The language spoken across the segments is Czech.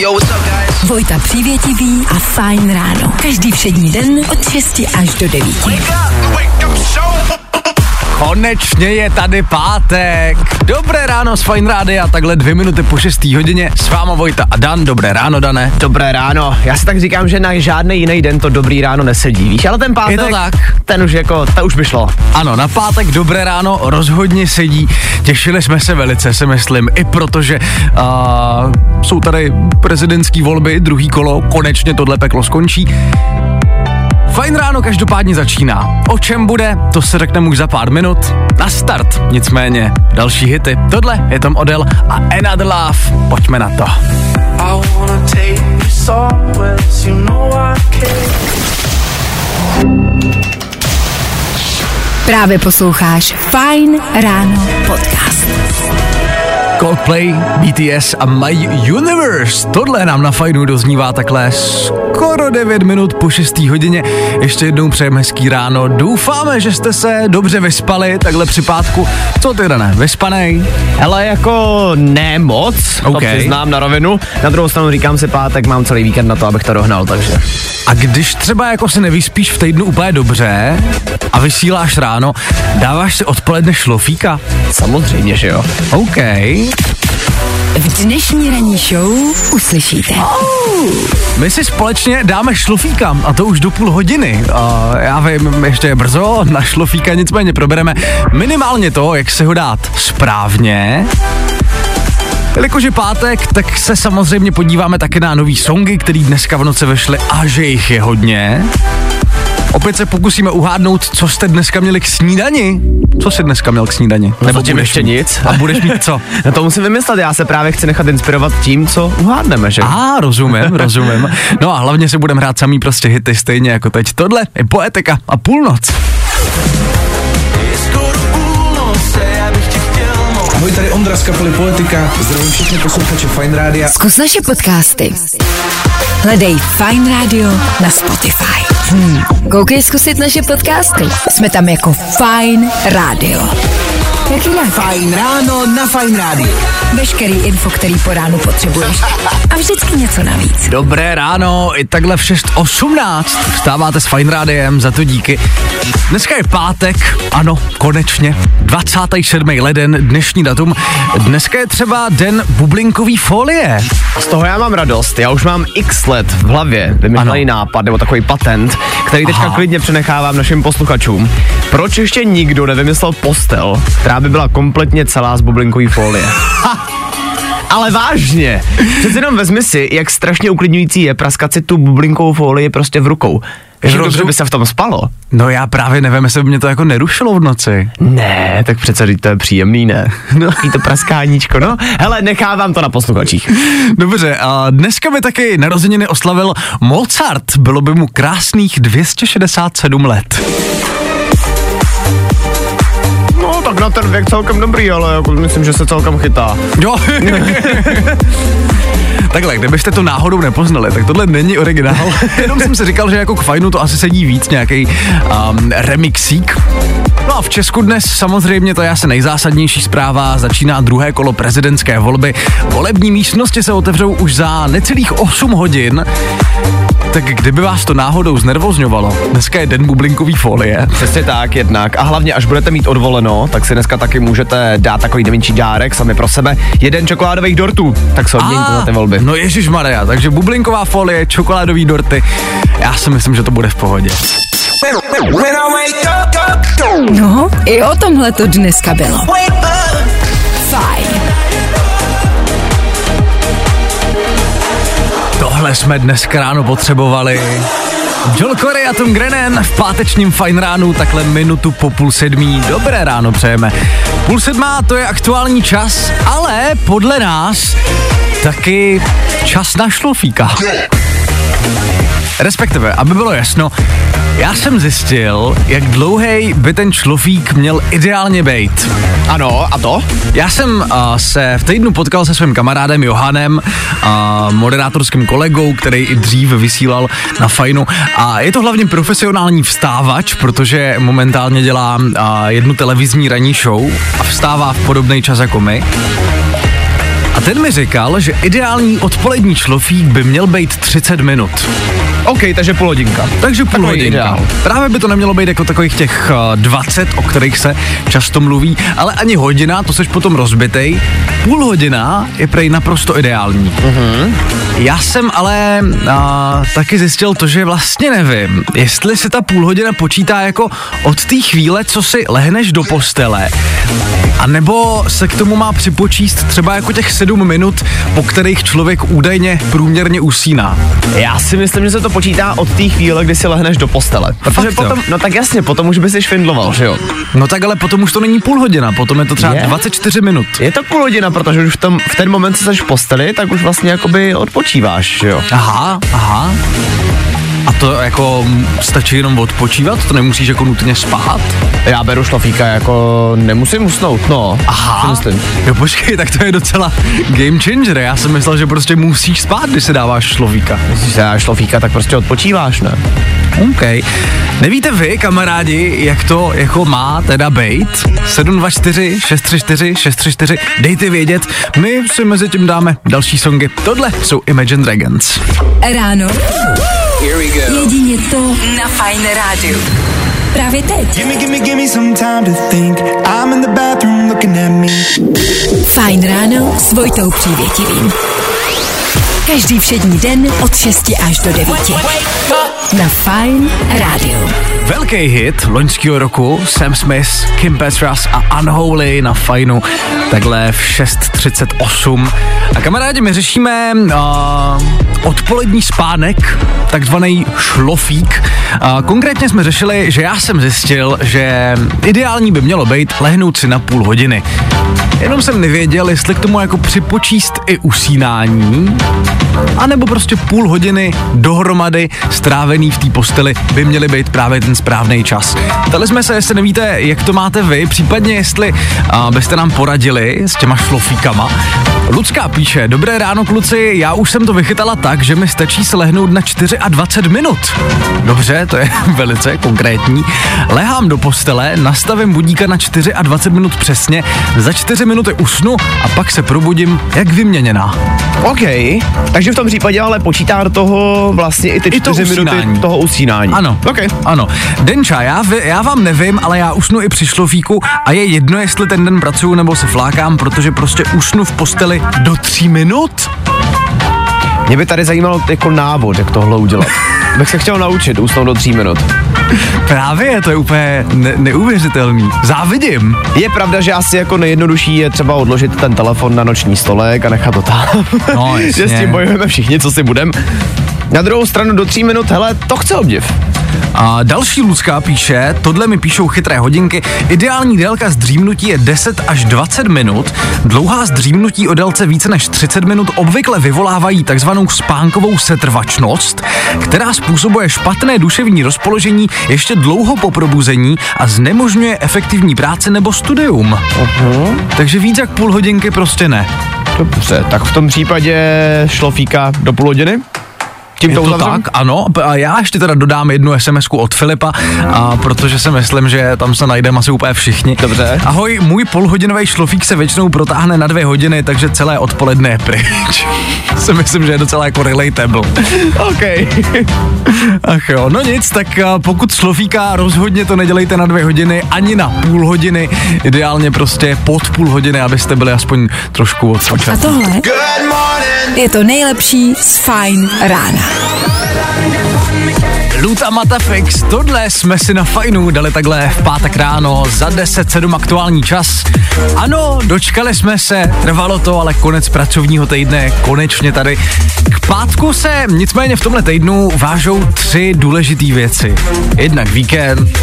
Yo, what's up, guys? Vojta Přívětivý a Fajn ráno. Každý všední den od 6 až do 9. Wake up, wake up, show. Konečně je tady pátek. Dobré ráno s Fine Rády a takhle dvě minuty po 6. hodině. S váma Vojta a Dan. Dobré ráno, Dane. Dobré ráno. Já si tak říkám, že na žádný jiný den to dobrý ráno nesedí, víš, ale ten pátek, Je to tak. ten už jako, to už by šlo. Ano, na pátek dobré ráno rozhodně sedí. Těšili jsme se velice, si myslím, i protože uh, jsou tady prezidentské volby, druhý kolo, konečně tohle peklo skončí. Fajn ráno každopádně začíná. O čem bude, to se řekneme už za pár minut. Na start, nicméně, další hity. Tohle je Tom Odell a Another Love. Pojďme na to. I wanna take you somewhere, you know I can. Právě posloucháš Fajn ráno podcast. Coldplay, BTS a My Universe. Tohle nám na fajnu doznívá takhle skoro 9 minut po 6. hodině. Ještě jednou přejeme hezký ráno. Doufáme, že jste se dobře vyspali takhle při pátku. Co ty, Dané, vyspanej? Hele, jako ne moc, OK. to přiznám na rovinu. Na druhou stranu říkám si pátek, mám celý víkend na to, abych to dohnal, takže. A když třeba jako se nevyspíš v týdnu úplně dobře a vysíláš ráno, dáváš si odpoledne šlofíka? Samozřejmě, že jo. OK. V dnešní ranní show uslyšíte. My si společně dáme šlofíka a to už do půl hodiny. A já vím, ještě je brzo, na šlofíka nicméně probereme minimálně to, jak se ho dát správně. Jelikož je pátek, tak se samozřejmě podíváme taky na nový songy, který dneska v noci vešly a že jich je hodně. Opět se pokusíme uhádnout, co jste dneska měli k snídani. Co jsi dneska měl k snídani? zatím budeš ještě mít? nic. A budeš mít co? No to musím vymyslet, já se právě chci nechat inspirovat tím, co uhádneme, že? A rozumím, rozumím. No a hlavně si budeme hrát samý prostě hity stejně jako teď. Tohle je poetika a půlnoc. Ahoj, tady Ondra z kapely Poetika. Zdravím všechny posluchače Fine Rádia. Zkus naše podcasty. Hledej Fine Radio na Spotify. Hmm. Koukej zkusit naše podcasty. Jsme tam jako Fine Radio. Jak jinak? Fajn ráno na Fine Rádiu. Veškerý info, který po ránu potřebuješ. A vždycky něco navíc. Dobré ráno, i takhle v 6.18. Vstáváte s Fine Rádiem, za to díky. Dneska je pátek, ano, konečně. 27. leden, dnešní datum. Dneska je třeba den bublinkový folie. Z toho já mám radost. Já už mám x let v hlavě vymyšlený nápad nebo takový patent, který teďka Aha. klidně přenechávám našim posluchačům. Proč ještě nikdo nevymyslel postel, která by byla kompletně celá z bublinkový folie? Ale vážně, přece jenom vezmi si, jak strašně uklidňující je praskat si tu bublinkovou folii prostě v rukou. Rozu- dobře by se v tom spalo? No já právě nevím, jestli by mě to jako nerušilo v noci. Ne, tak přece to je příjemný, ne? No. I to praskáníčko, no. Hele, nechávám to na posluchačích. Dobře, a dneska by taky narozeniny oslavil Mozart. Bylo by mu krásných 267 let. No, tak na ten věk celkem dobrý, ale jako myslím, že se celkem chytá. Jo. Takhle, kdybyste to náhodou nepoznali, tak tohle není originál. Jenom jsem si říkal, že jako k fajnu to asi sedí víc nějaký um, remixík. No a v Česku dnes samozřejmě to je asi nejzásadnější zpráva. Začíná druhé kolo prezidentské volby. Volební místnosti se otevřou už za necelých 8 hodin. Tak kdyby vás to náhodou znervozňovalo, dneska je den bublinkový folie. Přesně tak, jednak. A hlavně, až budete mít odvoleno, tak si dneska taky můžete dát takový nemenší dárek sami pro sebe. Jeden čokoládových dortů. Tak se odměňte za ty volby. No Ježíš Maria, takže bublinková folie, čokoládový dorty. Já si myslím, že to bude v pohodě. No, i o tomhle to dneska bylo. Fajn. Tohle jsme dneska ráno potřebovali. Joel Corey a Tom Grennan v pátečním fajn ránu, takhle minutu po půl sedmí. Dobré ráno přejeme. Půl sedmá to je aktuální čas, ale podle nás taky čas na šlofíka. Respektive, aby bylo jasno, já jsem zjistil, jak dlouhý by ten šlofík měl ideálně být. Ano, a to? Já jsem uh, se v týdnu potkal se svým kamarádem Johanem, uh, moderátorským kolegou, který i dřív vysílal na Fajnu. A je to hlavně profesionální vstávač, protože momentálně dělá uh, jednu televizní ranní show a vstává v podobný čas jako my. A A ten mi říkal, že ideální odpolední šlofík by měl být 30 minut. OK, takže půl hodinka. Takže půl Takový hodinka. ideál. Právě by to nemělo být jako takových těch eh, 20, o kterých se často mluví, ale ani hodina, to seš potom rozbitej. Půl hodina je prej naprosto ideální. Mhm. Já jsem ale a, taky zjistil to, že vlastně nevím, jestli se ta půl hodina počítá jako od té chvíle, co si lehneš do postele, a nebo se k tomu má připočíst třeba jako těch sedm minut, po kterých člověk údajně průměrně usíná. Já si myslím, že se to počítá od té chvíle, kdy si lehneš do postele. Protože Fakt jo? potom, no tak jasně, potom už by si švindloval, že jo? No tak ale potom už to není půl hodina, potom je to třeba Je? 24 minut. Je to půl hodina, protože už v, tom, v ten moment, co jsi v posteli, tak už vlastně jakoby odpočíváš, že jo? Aha, aha. A to jako stačí jenom odpočívat? To nemusíš jako nutně spát? Já beru šlofíka, jako nemusím usnout, no. Aha. Myslím. Jo počkej, tak to je docela game changer. Já jsem myslel, že prostě musíš spát, když si dáváš šlovíka. Když si dáš šlofíka, tak prostě odpočíváš, ne? OK. Nevíte vy, kamarádi, jak to jako má teda bejt? 724 634 634, dejte vědět, my si mezi tím dáme další songy. Tohle jsou Imagine Dragons. Ráno. Jedině to na Fajn rádiu. Právě teď. Gimme, gimme, gimme some time to think. I'm in the bathroom looking at me. Fajn ráno s Vojtou Přívětivým. Každý všední den od 6 až do 9. Na Fajn rádiu. Velký hit loňského roku Sam Smith, Kim Petras a Unholy na fajnu takhle v 6.38. A kamarádi, my řešíme uh, odpolední spánek, takzvaný šlofík. Uh, konkrétně jsme řešili, že já jsem zjistil, že ideální by mělo být lehnout si na půl hodiny. Jenom jsem nevěděl, jestli k tomu jako připočíst i usínání, anebo prostě půl hodiny dohromady strávený v té posteli by měly být právě ten správný čas. Ptali jsme se, jestli nevíte, jak to máte vy, případně jestli uh, byste nám poradili s těma šlofíkama. Lucka píše, dobré ráno kluci, já už jsem to vychytala tak, že mi stačí se lehnout na 24 minut. Dobře, to je velice konkrétní. Lehám do postele, nastavím budíka na 24 minut přesně, za 4 minuty usnu a pak se probudím jak vyměněná. OK, takže v tom případě ale počítá do toho vlastně i ty I to minuty usínání. toho usínání. Ano. OK. Ano. Denča, já, já vám nevím, ale já usnu i při šlofíku a je jedno, jestli ten den pracuju nebo se flákám, protože prostě usnu v posteli do tří minut. Mě by tady zajímalo jako návod, jak tohle udělat. Bych se chtěl naučit usnout do tří minut. Právě, to je úplně ne- neuvěřitelný. Závidím. Je pravda, že asi jako nejjednodušší je třeba odložit ten telefon na noční stolek a nechat to tam. No, že jasně. s tím bojujeme všichni, co si budem. Na druhou stranu do tří minut, hele, to chce obdiv. A další Lucka píše, tohle mi píšou chytré hodinky, ideální délka zdřímnutí je 10 až 20 minut, dlouhá zdřímnutí o délce více než 30 minut obvykle vyvolávají takzvanou spánkovou setrvačnost, která způsobuje špatné duševní rozpoložení ještě dlouho po probuzení a znemožňuje efektivní práci nebo studium. Uh-huh. Takže víc jak půl hodinky prostě ne. Dobře, tak v tom případě šlofíka do půl hodiny? Tím Je to uzavřem? tak, ano. A já ještě teda dodám jednu sms od Filipa, a protože si myslím, že tam se najdeme asi úplně všichni. Dobře. Ahoj, můj půlhodinový šlofík se většinou protáhne na dvě hodiny, takže celé odpoledne je pryč. si myslím, že je docela jako relatable. OK. Ach jo, no nic, tak a, pokud šlofíka rozhodně to nedělejte na dvě hodiny, ani na půl hodiny, ideálně prostě pod půl hodiny, abyste byli aspoň trošku A odpočatí. tohle Good morning. je to nejlepší z Fajn rána. Now Luta Matafix, tohle jsme si na fajnu dali takhle v pátek ráno za 10.7 aktuální čas. Ano, dočkali jsme se, trvalo to, ale konec pracovního týdne konečně tady. K pátku se nicméně v tomhle týdnu vážou tři důležité věci. Jednak víkend,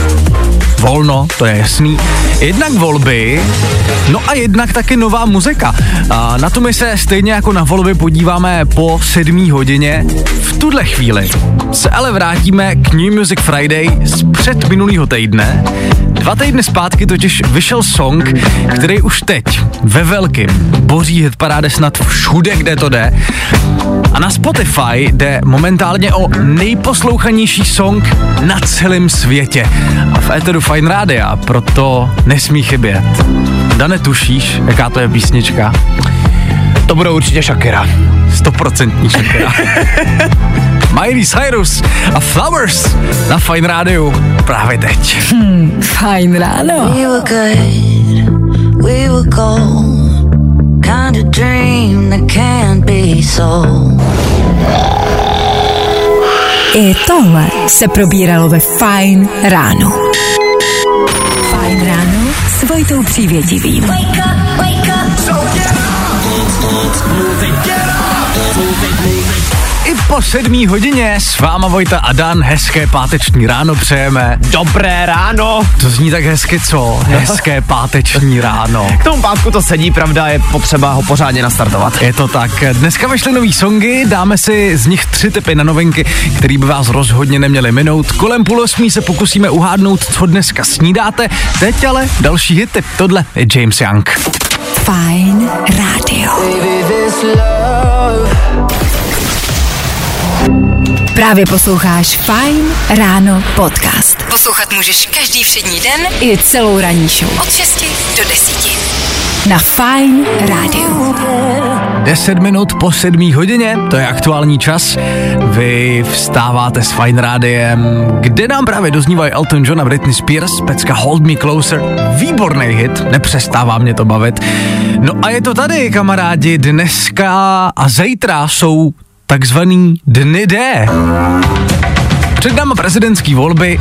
volno, to je jasný, jednak volby, no a jednak taky nová muzika. A na to my se stejně jako na volby podíváme po sedmý hodině. V tuhle chvíli se ale vrátíme k New Music Friday z před minulého týdne. Dva týdny zpátky totiž vyšel song, který už teď ve velkým boří hitparáde snad všude, kde to jde. A na Spotify jde momentálně o nejposlouchanější song na celém světě. A v Eteru Fine Rádia proto nesmí chybět. Dane, tušíš, jaká to je písnička? To bude určitě Shakira. Stoprocentní Shakira. Miley Cyrus a Flowers na Fine Radio právě teď. Fajn ráno. We were good, we were gold. Kind of dream that can't be sold. I tohle se probíralo ve Fajn ráno. Fajn ráno s Vojtou Přívětivým. I po sedmý hodině s váma Vojta a Dan hezké páteční ráno přejeme. Dobré ráno. To zní tak hezky, co? Hezké páteční ráno. K tomu pátku to sedí, pravda, je potřeba ho pořádně nastartovat. Je to tak. Dneska vyšly nový songy, dáme si z nich tři typy na novinky, které by vás rozhodně neměly minout. Kolem půl osmí se pokusíme uhádnout, co dneska snídáte. Teď ale další hity. Tohle je James Young. Fajn rádio. Právě posloucháš Fajn ráno podcast. Poslouchat můžeš každý všední den i celou ranní show. Od 6 do 10. Na Fajn rádiu. 10 minut po 7 hodině, to je aktuální čas. Vy vstáváte s Fine Rádiem, kde nám právě doznívají Elton John a Britney Spears, pecka Hold Me Closer, výborný hit, nepřestává mě to bavit. No a je to tady, kamarádi, dneska a zítra jsou takzvaný dny D. Před náma prezidentský volby,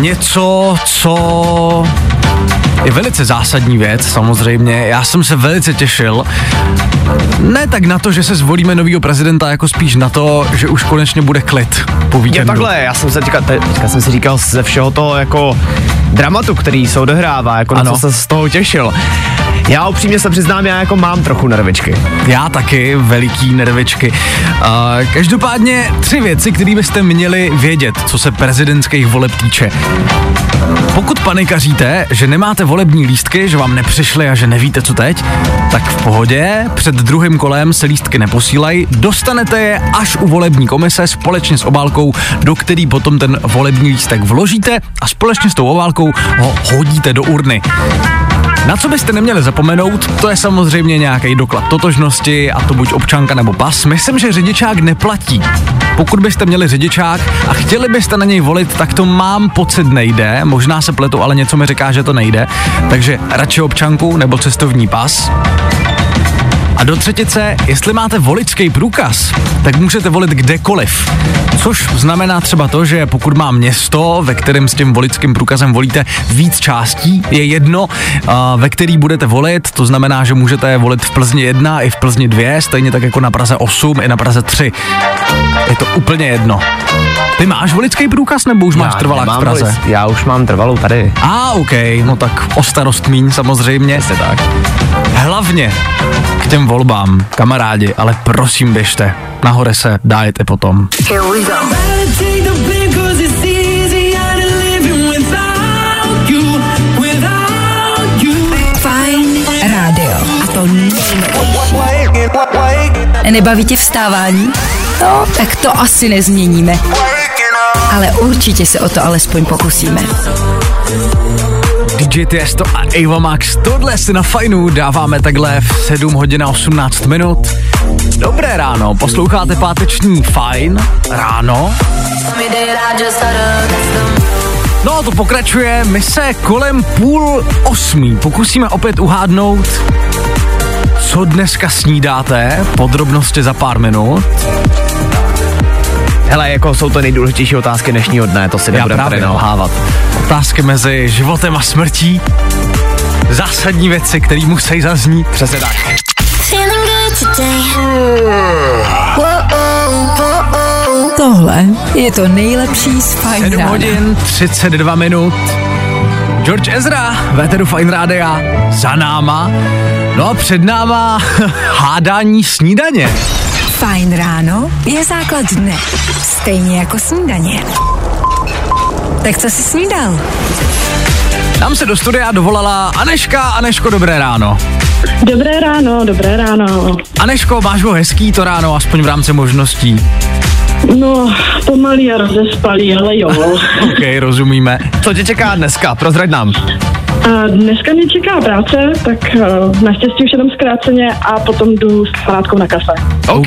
něco, co je velice zásadní věc, samozřejmě. Já jsem se velice těšil. Ne tak na to, že se zvolíme novýho prezidenta, jako spíš na to, že už konečně bude klid po Je víkendu. takhle, já jsem se teďka, te- teďka jsem si říkal ze všeho toho jako dramatu, který se odehrává, jako Ano. na co se z toho těšil. Já upřímně se přiznám, já jako mám trochu nervičky. Já taky, veliký nervičky. Uh, každopádně tři věci, které byste měli vědět, co se prezidentských voleb týče. Pokud panikaříte, že nemáte volební lístky, že vám nepřišly a že nevíte, co teď, tak v pohodě, před druhým kolem se lístky neposílají, dostanete je až u volební komise společně s obálkou, do který potom ten volební lístek vložíte a společně s tou obálkou ho hodíte do urny. Na co byste neměli zapomenout, to je samozřejmě nějaký doklad totožnosti, a to buď občanka nebo pas. Myslím, že řidičák neplatí. Pokud byste měli řidičák a chtěli byste na něj volit, tak to mám pocit nejde. Možná se pletu, ale něco mi říká, že to nejde. Takže radši občanku nebo cestovní pas. A do třetice, jestli máte voličský průkaz, tak můžete volit kdekoliv. Což znamená třeba to, že pokud má město, ve kterém s tím voličským průkazem volíte víc částí, je jedno, ve který budete volit, to znamená, že můžete volit v Plzni 1 i v Plzni 2, stejně tak jako na Praze 8 i na Praze 3. Je to úplně jedno. Ty máš voličský průkaz nebo už máš Já trvalák v Praze? volit- Já už mám trvalou tady. A, OK, no tak o starost míň samozřejmě. Jste tak. Hlavně k těm volbám, kamarádi, ale prosím běžte. Nahoře se dájete potom. Fajn rádio. A to Nebaví tě vstávání? No, tak to asi nezměníme. Ale určitě se o to alespoň pokusíme. DJ Tiesto a Ava Max, tohle si na fajnu dáváme takhle v 7 hodin a 18 minut. Dobré ráno, posloucháte páteční Fajn ráno. No a to pokračuje, my se kolem půl osmí pokusíme opět uhádnout, co dneska snídáte, podrobnosti za pár minut. Hele, jako jsou to nejdůležitější otázky dnešního dne, to si nebudeme tady nalhávat. Otázky mezi životem a smrtí, zásadní věci, které musí zaznít. Přesně tak. Tohle je to nejlepší z Fajn 7 rána. hodin 32 minut. George Ezra, veteru Fine Rádia, za náma. No a před náma hádání snídaně. Fajn ráno je základ dne. Stejně jako snídaně. Tak co jsi snídal? Tam se do studia dovolala Aneška. Aneško, dobré ráno. Dobré ráno, dobré ráno. Aneško, máš ho hezký to ráno, aspoň v rámci možností. No, pomalý a rozespalý, ale jo. OK, rozumíme. Co tě čeká dneska? Prozraď nám. A dneska mě čeká práce, tak uh, naštěstí už jenom zkráceně a potom jdu s kamarádkou na kafe. OK.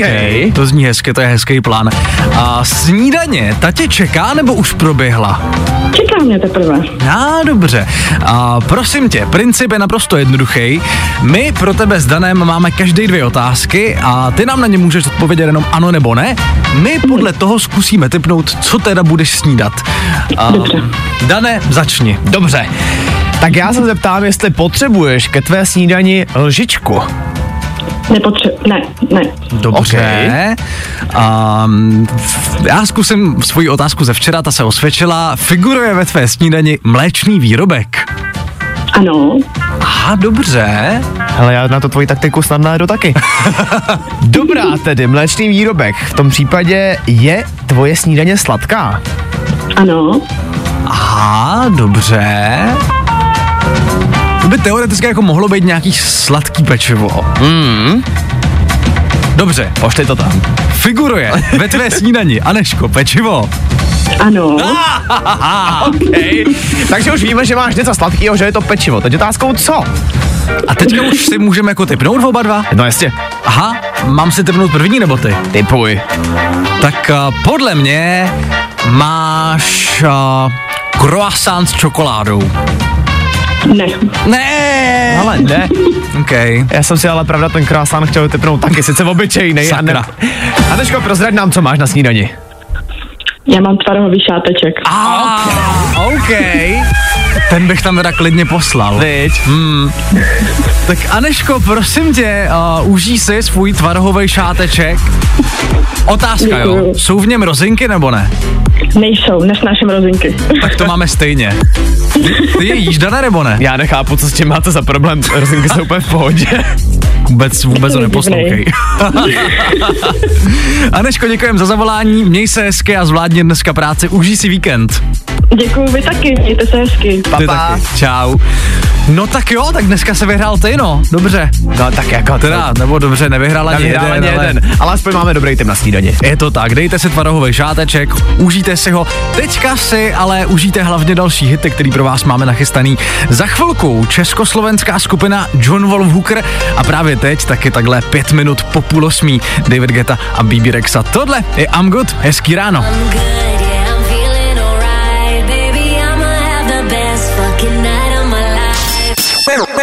To zní hezky, to je hezký plán. A snídaně, ta tě čeká nebo už proběhla? Čeká mě teprve. A dobře. A prosím tě, princip je naprosto jednoduchý. My pro tebe s Danem máme každý dvě otázky a ty nám na ně můžeš odpovědět jenom ano nebo ne. My podle toho zkusíme typnout, co teda budeš snídat. A, Dobře. Dane, začni. Dobře. Tak já se zeptám, jestli potřebuješ ke tvé snídani lžičku. Nepotře... Ne, ne. Dobře. Um, já zkusím svoji otázku ze včera, ta se osvědčila. Figuruje ve tvé snídani mléčný výrobek? Ano. Aha, dobře. Ale já na to tvoji taktiku snad najdu taky. Dobrá tedy, mléčný výrobek. V tom případě je tvoje snídaně sladká. Ano. Aha, dobře. To by teoreticky jako mohlo být nějaký sladký pečivo. Mm. Dobře, Pošli to tam. figuruje ve tvé snídani, Aneško, pečivo. Ano. Okay. Takže už víme, že máš něco sladkého, že je to pečivo. Teď otázkou co? A teďka už si můžeme jako typnout oba dva? No jasně, Aha, mám si typnout první nebo ty? typuj. Tak uh, podle mě máš uh, croissant s čokoládou. Ne. Ne. Ale ne. OK. Já jsem si ale pravda ten krásán chtěl typnout taky, sice obyčejnej. A, ne... Sakra. a teďko prozrať nám, co máš na snídani. Já mám tvarohový šáteček. A, OK. Ten bych tam teda klidně poslal. Viď? Hmm. Tak Aneško, prosím tě, uh, užij si svůj tvarohový šáteček. Otázka, jo. Děkuju. Jsou v něm rozinky nebo ne? Nejsou, nesnáším rozinky. Tak to máme stejně. Ty je jíš, Dana, nebo ne? Já nechápu, co s tím máte za problém. Rozinky jsou úplně v pohodě. Vůbec, vůbec To neposlouchej. Aneško, děkujem za zavolání, měj se hezky a zvládni dneska práci, užij si víkend. Děkuju, vy taky, mějte se hezky. Ty Papa. taky. Čau. No tak jo, tak dneska se vyhrál ty, no. Dobře. No tak jako Teda, nebo dobře, nevyhrál ani jeden, ani ale- jeden, ale aspoň máme dobrý tým na snídani. Je to tak, dejte si tvarohový šáteček, užijte si ho. Teďka si ale užijte hlavně další hity, který pro vás máme nachystaný. Za chvilku československá skupina John Wolf Hooker a právě teď taky takhle pět minut po půl osmí David Geta a BB Rexa. Tohle je I'm Good, hezký ráno. When I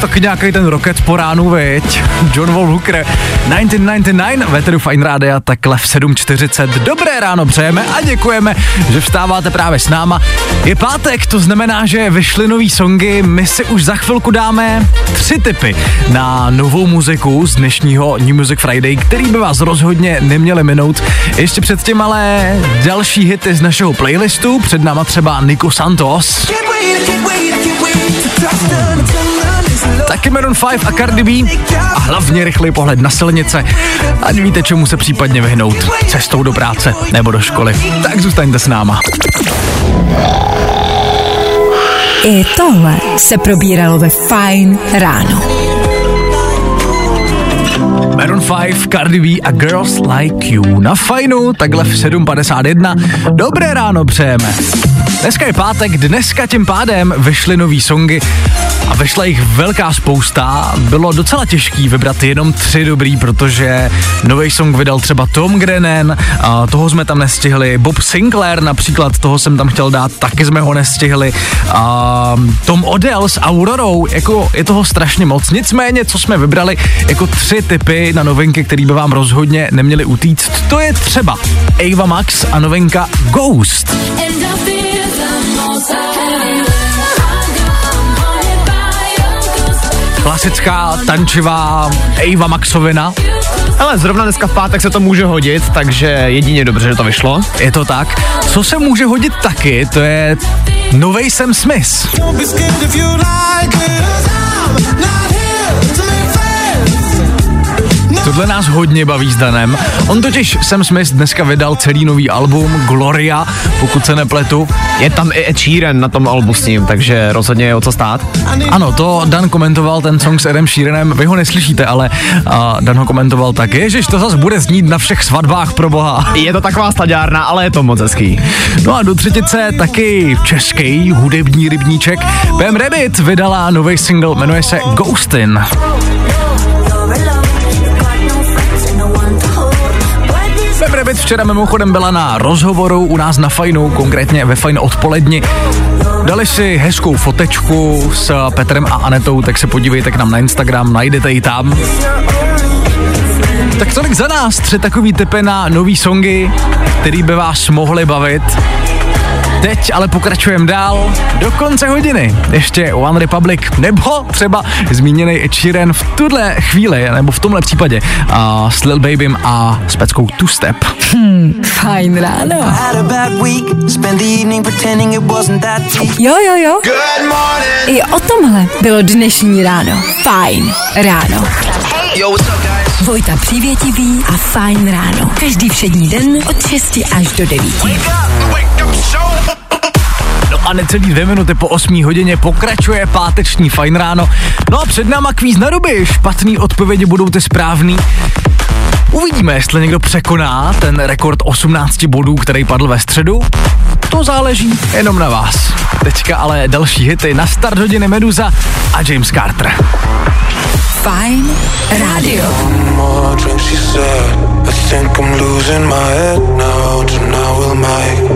Tak taky nějaký ten roket po ránu, veď. John Wolf Hooker, 1999, veteru Fine Rádia, takhle v 7.40. Dobré ráno přejeme a děkujeme, že vstáváte právě s náma. Je pátek, to znamená, že vyšly nový songy, my si už za chvilku dáme tři typy na novou muziku z dnešního New Music Friday, který by vás rozhodně neměli minout. Ještě předtím ale další hity z našeho playlistu, před náma třeba Nico Santos. Can't wait, can't wait, can't wait taky Maroon 5 a Cardi B a hlavně rychlý pohled na silnice, ať víte, čemu se případně vyhnout cestou do práce nebo do školy. Tak zůstaňte s náma. I tohle se probíralo ve Fajn ráno. Maroon 5, Cardi B a Girls Like You na fajnu, takhle v 7.51. Dobré ráno přejeme. Dneska je pátek, dneska tím pádem vyšly nový songy a vyšla jich velká spousta. Bylo docela těžký vybrat jenom tři dobrý, protože nový song vydal třeba Tom Grennan, a toho jsme tam nestihli, Bob Sinclair například, toho jsem tam chtěl dát, taky jsme ho nestihli. A Tom Odell s Aurorou, jako je toho strašně moc. Nicméně, co jsme vybrali jako tři typy na novinky, které by vám rozhodně neměly utíct, to je třeba Ava Max a novinka Ghost. Klasická tančivá Ava Maxovina. Ale zrovna dneska v pátek se to může hodit, takže jedině dobře, že to vyšlo. Je to tak. Co se může hodit taky, to je novej Sam Smith. Tohle nás hodně baví s Danem. On totiž Sam Smith dneska vydal celý nový album Gloria, pokud se nepletu. Je tam i Ed Sheeran na tom albu s ním, takže rozhodně je o co stát. Ano, to Dan komentoval ten song s Edem Sheeranem, vy ho neslyšíte, ale uh, Dan ho komentoval tak, ježiš, to zase bude znít na všech svatbách pro boha. Je to taková staďárna, ale je to moc hezký. No a do třetice taky český hudební rybníček. PM Rabbit vydala nový single, jmenuje se Ghostin. Pep Rabbit včera mimochodem byla na rozhovoru u nás na Fajnu, konkrétně ve Fajn odpoledni. Dali si hezkou fotečku s Petrem a Anetou, tak se podívejte k nám na Instagram, najdete ji tam. Tak tolik za nás, tři takový typy na nový songy, který by vás mohly bavit. Teď ale pokračujeme dál do konce hodiny. Ještě One Republic nebo třeba zmíněný Ed Sheeran v tuhle chvíli, nebo v tomhle případě uh, s Lil Babym a s peckou Two Step. Fajn ráno. A. Jo, jo, jo. Good morning. I o tomhle bylo dnešní ráno. Fajn ráno. Yo, what's up, guys? Vojta Přívětivý a Fajn ráno. Každý všední den od 6 až do 9. Wake up, show. A necelý dvě minuty po 8 hodině pokračuje páteční fajn ráno. No a před náma kvíz na ruby. Špatný odpovědi budou ty správný. Uvidíme, jestli někdo překoná ten rekord 18 bodů, který padl ve středu. To záleží jenom na vás. Teďka ale další hity na start hodiny Meduza a James Carter. Fajn rádio. more drink, she said. I think I'm losing my head now. Tonight we'll make.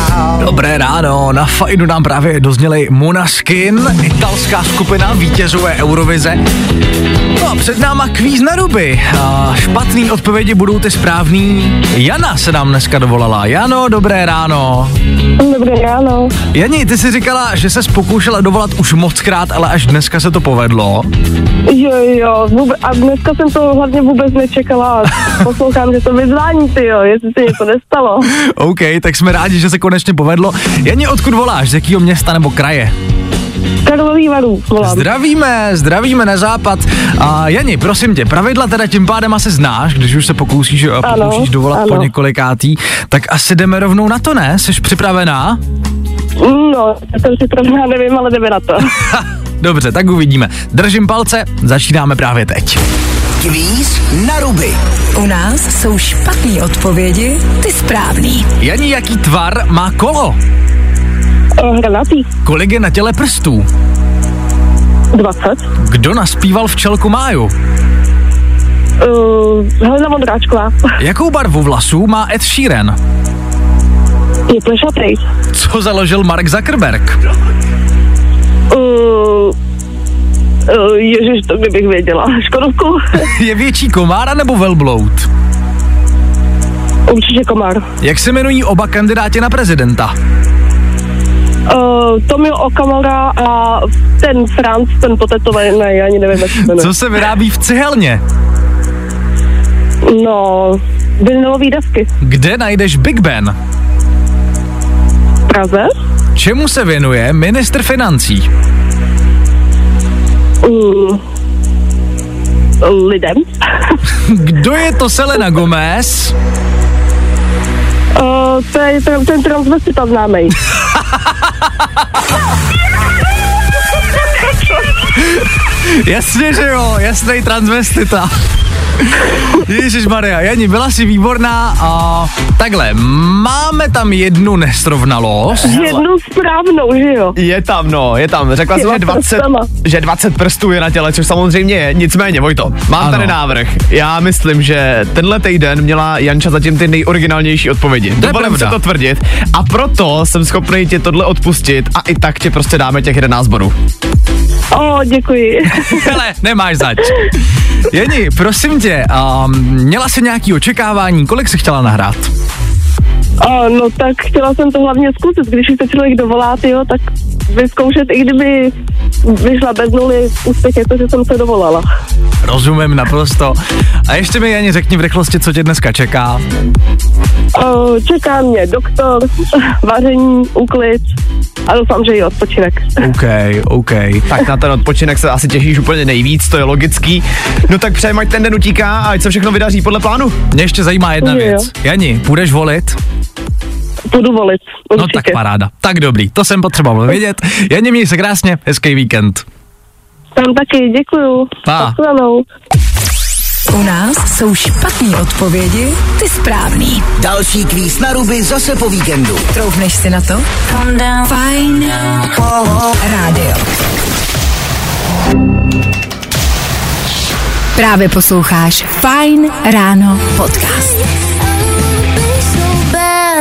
Dobré ráno, na fajnu nám právě dozněli Monaskin, italská skupina vítězové Eurovize. No a před náma kvíz na ruby. A špatný odpovědi budou ty správný. Jana se nám dneska dovolala. Jano, dobré ráno. Dobré ráno. Jani, ty jsi říkala, že se pokoušela dovolat už moc krát, ale až dneska se to povedlo. Jo, jo, vůbec, a dneska jsem to hlavně vůbec nečekala. Poslouchám, že to vyzvání, ty jo, jestli se něco nestalo. OK, tak jsme rádi, že se konečně povedlo. Jani, odkud voláš? Z jakého města nebo kraje? Karlový varů volám. Zdravíme, zdravíme na západ. A Jani, prosím tě, pravidla teda tím pádem asi znáš, když už se pokoušíš, Ano, pokoušíš dovolat po ano. několikátý, tak asi jdeme rovnou na to, ne? Jsi připravená? No, jsem si pravda nevím, ale jdeme na to. Dobře, tak uvidíme. Držím palce, začínáme právě teď. Kvíz na ruby. U nás jsou špatné odpovědi, ty správný. Jani, jaký tvar má kolo? Hranatý. Kolik je na těle prstů? 20. Kdo naspíval včelku Máju? Uh, Helena Vondráčková. Jakou barvu vlasů má Ed Sheeran? Je plešatej. Co založil Mark Zuckerberg? Uh, uh, ježiš, to kdybych věděla. Škodovku. Je větší komára nebo velbloud? Určitě komár. Jak se jmenují oba kandidáti na prezidenta? Uh, Tomio Okamura a ten Franc, ten potetovaný, ne, já ani nevím, jak se jmenuje. Co se vyrábí v cihelně? No, vinylový desky. Kde najdeš Big Ben? V Praze. Čemu se věnuje ministr financí? Lidem. Kdo je to Selena Gomez? Uh, to je ten, ten transvestita známej. Jasně, že jo, jasný transvestita. Ježíš Maria, Jani, byla si výborná a takhle, máme tam jednu nesrovnalost. Jednu správnou, že jo? Je tam, no, je tam. Řekla jsi, Těma že 20, prstama. že 20 prstů je na těle, což samozřejmě je. Nicméně, Vojto, mám Ano. tady návrh. Já myslím, že tenhle týden měla Janča zatím ty nejoriginálnější odpovědi. je Dovolím si pravda. to tvrdit. A proto jsem schopný ti tohle odpustit a i tak tě prostě dáme těch 11 bodů. O, děkuji. Hele, nemáš zač. Jeni, prosím tě, um, měla jsi nějaký očekávání, kolik jsi chtěla nahrát? O, no tak chtěla jsem to hlavně zkusit, když se člověk dovolá, jo, tak vyzkoušet, i kdyby vyšla bez nuly, úspěch je to, že jsem se dovolala. Rozumím naprosto. A ještě mi ani řekni v rychlosti, co tě dneska čeká. O, čeká mě doktor, vaření, úklid a doufám, že i odpočinek. OK, OK. Tak na ten odpočinek se asi těšíš úplně nejvíc, to je logický. No tak přejem, ať ten den utíká a ať se všechno vydaří podle plánu. Mě ještě zajímá jedna Jo, jo. věc. Jani, půjdeš volit? Budu volit, No určitě. tak paráda. Tak dobrý, to jsem potřeboval vědět. Jani, měj se krásně, hezký víkend. Tam taky, děkuju. Pa. U nás jsou špatné odpovědi, ty správný. Další kvíz na ruby zase po víkendu. Troufneš si na to? Fajn rádio. Právě posloucháš Fajn ráno podcast.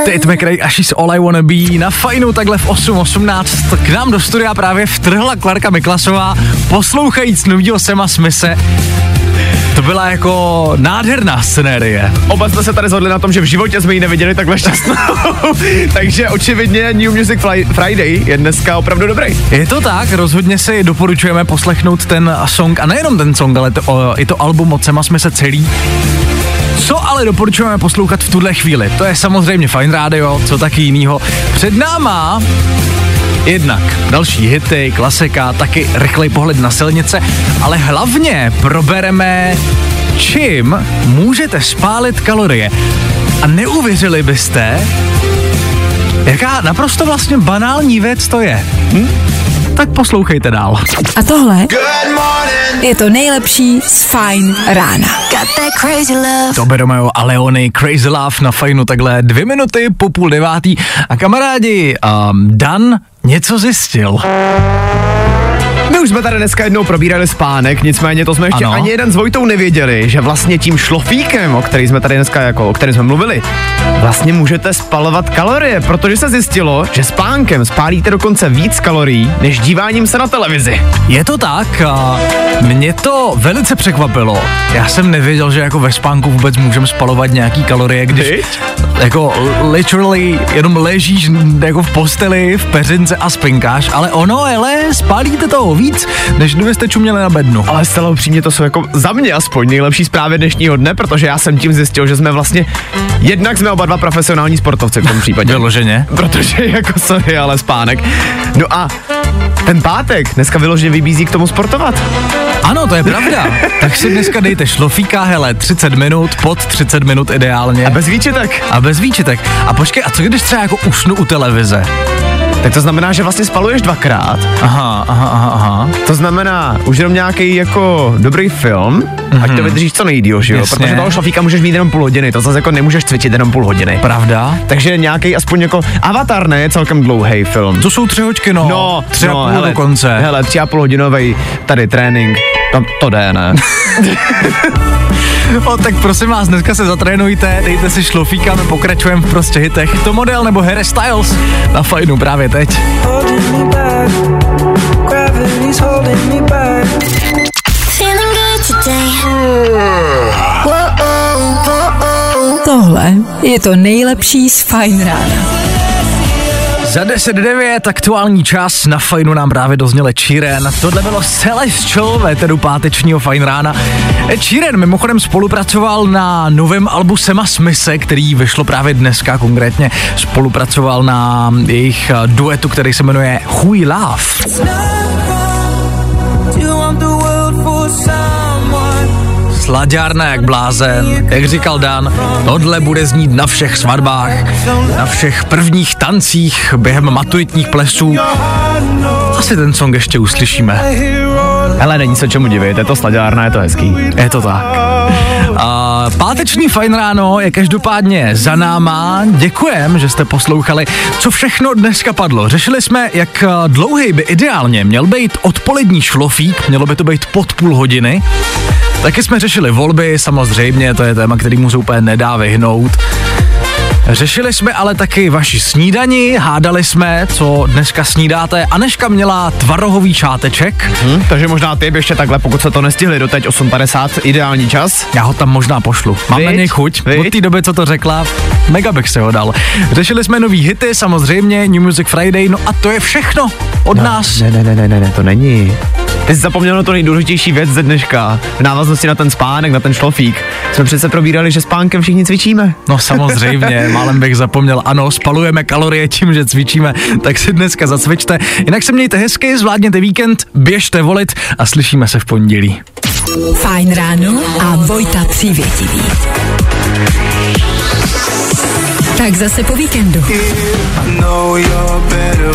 Tate McRae a She's All I Wanna Be na fajnu takhle v 8.18 k nám do studia právě vtrhla Klarka Miklasová poslouchajíc novýho Sema Smise. To byla jako nádherná scenérie. Oba jsme se tady zhodli na tom, že v životě jsme ji neviděli takhle šťastnou. Takže očividně New Music Fly- Friday je dneska opravdu dobrý. Je to tak, rozhodně si doporučujeme poslechnout ten song a nejenom ten song, ale to, o, i to album od Sema Smise celý. Co ale doporučujeme poslouchat v tuhle chvíli? To je samozřejmě Fine Radio, co taky jinýho. Před náma Jednak další hity, klasika, taky rychlej pohled na silnice, ale hlavně probereme, čím můžete spálit kalorie. A neuvěřili byste, jaká naprosto vlastně banální věc to je. Hm? Tak poslouchejte dál. A tohle je to nejlepší z Fajn rána. Tobe Romeo a Leony Crazy Love na fajnu takhle dvě minuty po půl devátý. A kamarádi, um, Dan něco zjistil. My už jsme tady dneska jednou probírali spánek, nicméně to jsme ještě Ano. ani jeden s Vojtou nevěděli, že vlastně tím šlofíkem, o který jsme tady dneska jako, o kterém jsme mluvili, vlastně můžete spalovat kalorie, protože se zjistilo, že spánkem spálíte dokonce víc kalorií, než díváním se na televizi. Je to tak a mě to velice překvapilo. Já jsem nevěděl, že jako ve spánku vůbec můžeme spalovat nějaký kalorie, když Viď? jako literally jenom ležíš jako v posteli, v peřince a spinkáš, ale ono, ale spálíte toho víc, než kdybyste čuměli na bednu. Ale zcela upřímně to jsou jako za mě aspoň nejlepší zprávy dnešního dne, protože já jsem tím zjistil, že jsme vlastně, jednak jsme oba dva profesionální sportovci v tom případě. Vyloženě. Protože jako sorry, ale spánek. No a ten pátek dneska vyloženě vybízí k tomu sportovat. Ano, to je pravda. tak si dneska dejte šlofíka, hele, 30 minut, pod 30 minut ideálně. A bez výčitek. a bez výčitek. A počkej, a co když třeba jako usnu u televize? Tak to znamená, že vlastně spaluješ dvakrát. Aha, aha, aha, aha. To znamená, už jenom nějaký jako dobrý film, mm-hmm. ať to vydržíš co nejdíl, že jo? Jasně. Protože toho šlofíka můžeš mít jenom půl hodiny, to zase jako nemůžeš cvičit jenom půl hodiny. Pravda? Takže nějaký aspoň jako Avatar ne, je celkem dlouhý film. To jsou tři hoďky, no. No, tři a no, půl hele, dokonce. Hele, tři a půl hodinový tady trénink, to, to jde, ne? O, tak prosím vás, dneska se zatrénujte, dejte si šlofíka, my pokračujeme v prostě hitech. To model nebo Harry Styles na fajnu právě teď. Tohle je to nejlepší z Fajn rána. Za 10.09 aktuální čas na fajnu nám právě dozněle Číren. Tohle bylo Celestial veteru pátečního fajn rána. Číren mimochodem spolupracoval na novém albu Sema Smise, který vyšlo právě dneska konkrétně. Spolupracoval na jejich eh, duetu, který se jmenuje We Love. Slaďárna jak blázen, jak říkal Dan, tohle bude znít na všech svatbách, na všech prvních tancích během maturitních plesů. Asi ten song ještě uslyšíme. Hele, není se čemu divit, je to slaďárna, je to hezký. Je to tak. A páteční fajn ráno je každopádně za náma. Děkujem, že jste poslouchali, co všechno dneska padlo. Řešili jsme, jak eh, dlouhý by ideálně měl být odpolední šlofík, mělo by to být pod půl hodiny. Taky jsme řešili volby, samozřejmě, to je téma, kterýmu se úplně nedá vyhnout. Řešili jsme ale taky vaši snídani, hádali jsme, co dneska snídáte. Aneška měla tvarohový šáteček, Hm? Takže možná ty ještě takhle, pokud se to nestihli do teď 8.50, ideální čas. Já ho tam možná pošlu. Mám na něj chuť. Viď? Od té doby, co to řekla, mega bych se ho dal. Řešili jsme nový hity, samozřejmě New Music Friday, no a to je všechno od no, nás. Ne, ne, ne, ne, ne, to není. Ty jsi zapomněl na to nejdůležitější věc ze dneška. V návaznosti na ten spánek, na ten šlofík. Jsme přece probírali, že spánkem všichni cvičíme. No samozřejmě, málem bych zapomněl. Ano, spalujeme kalorie tím, že cvičíme, tak si dneska zacvičte. Jinak se mějte hezky, zvládněte víkend, běžte volit a slyšíme se v pondělí. Fajn ráno a Vojta přívětivý. Tak zase po víkendu. know you're better.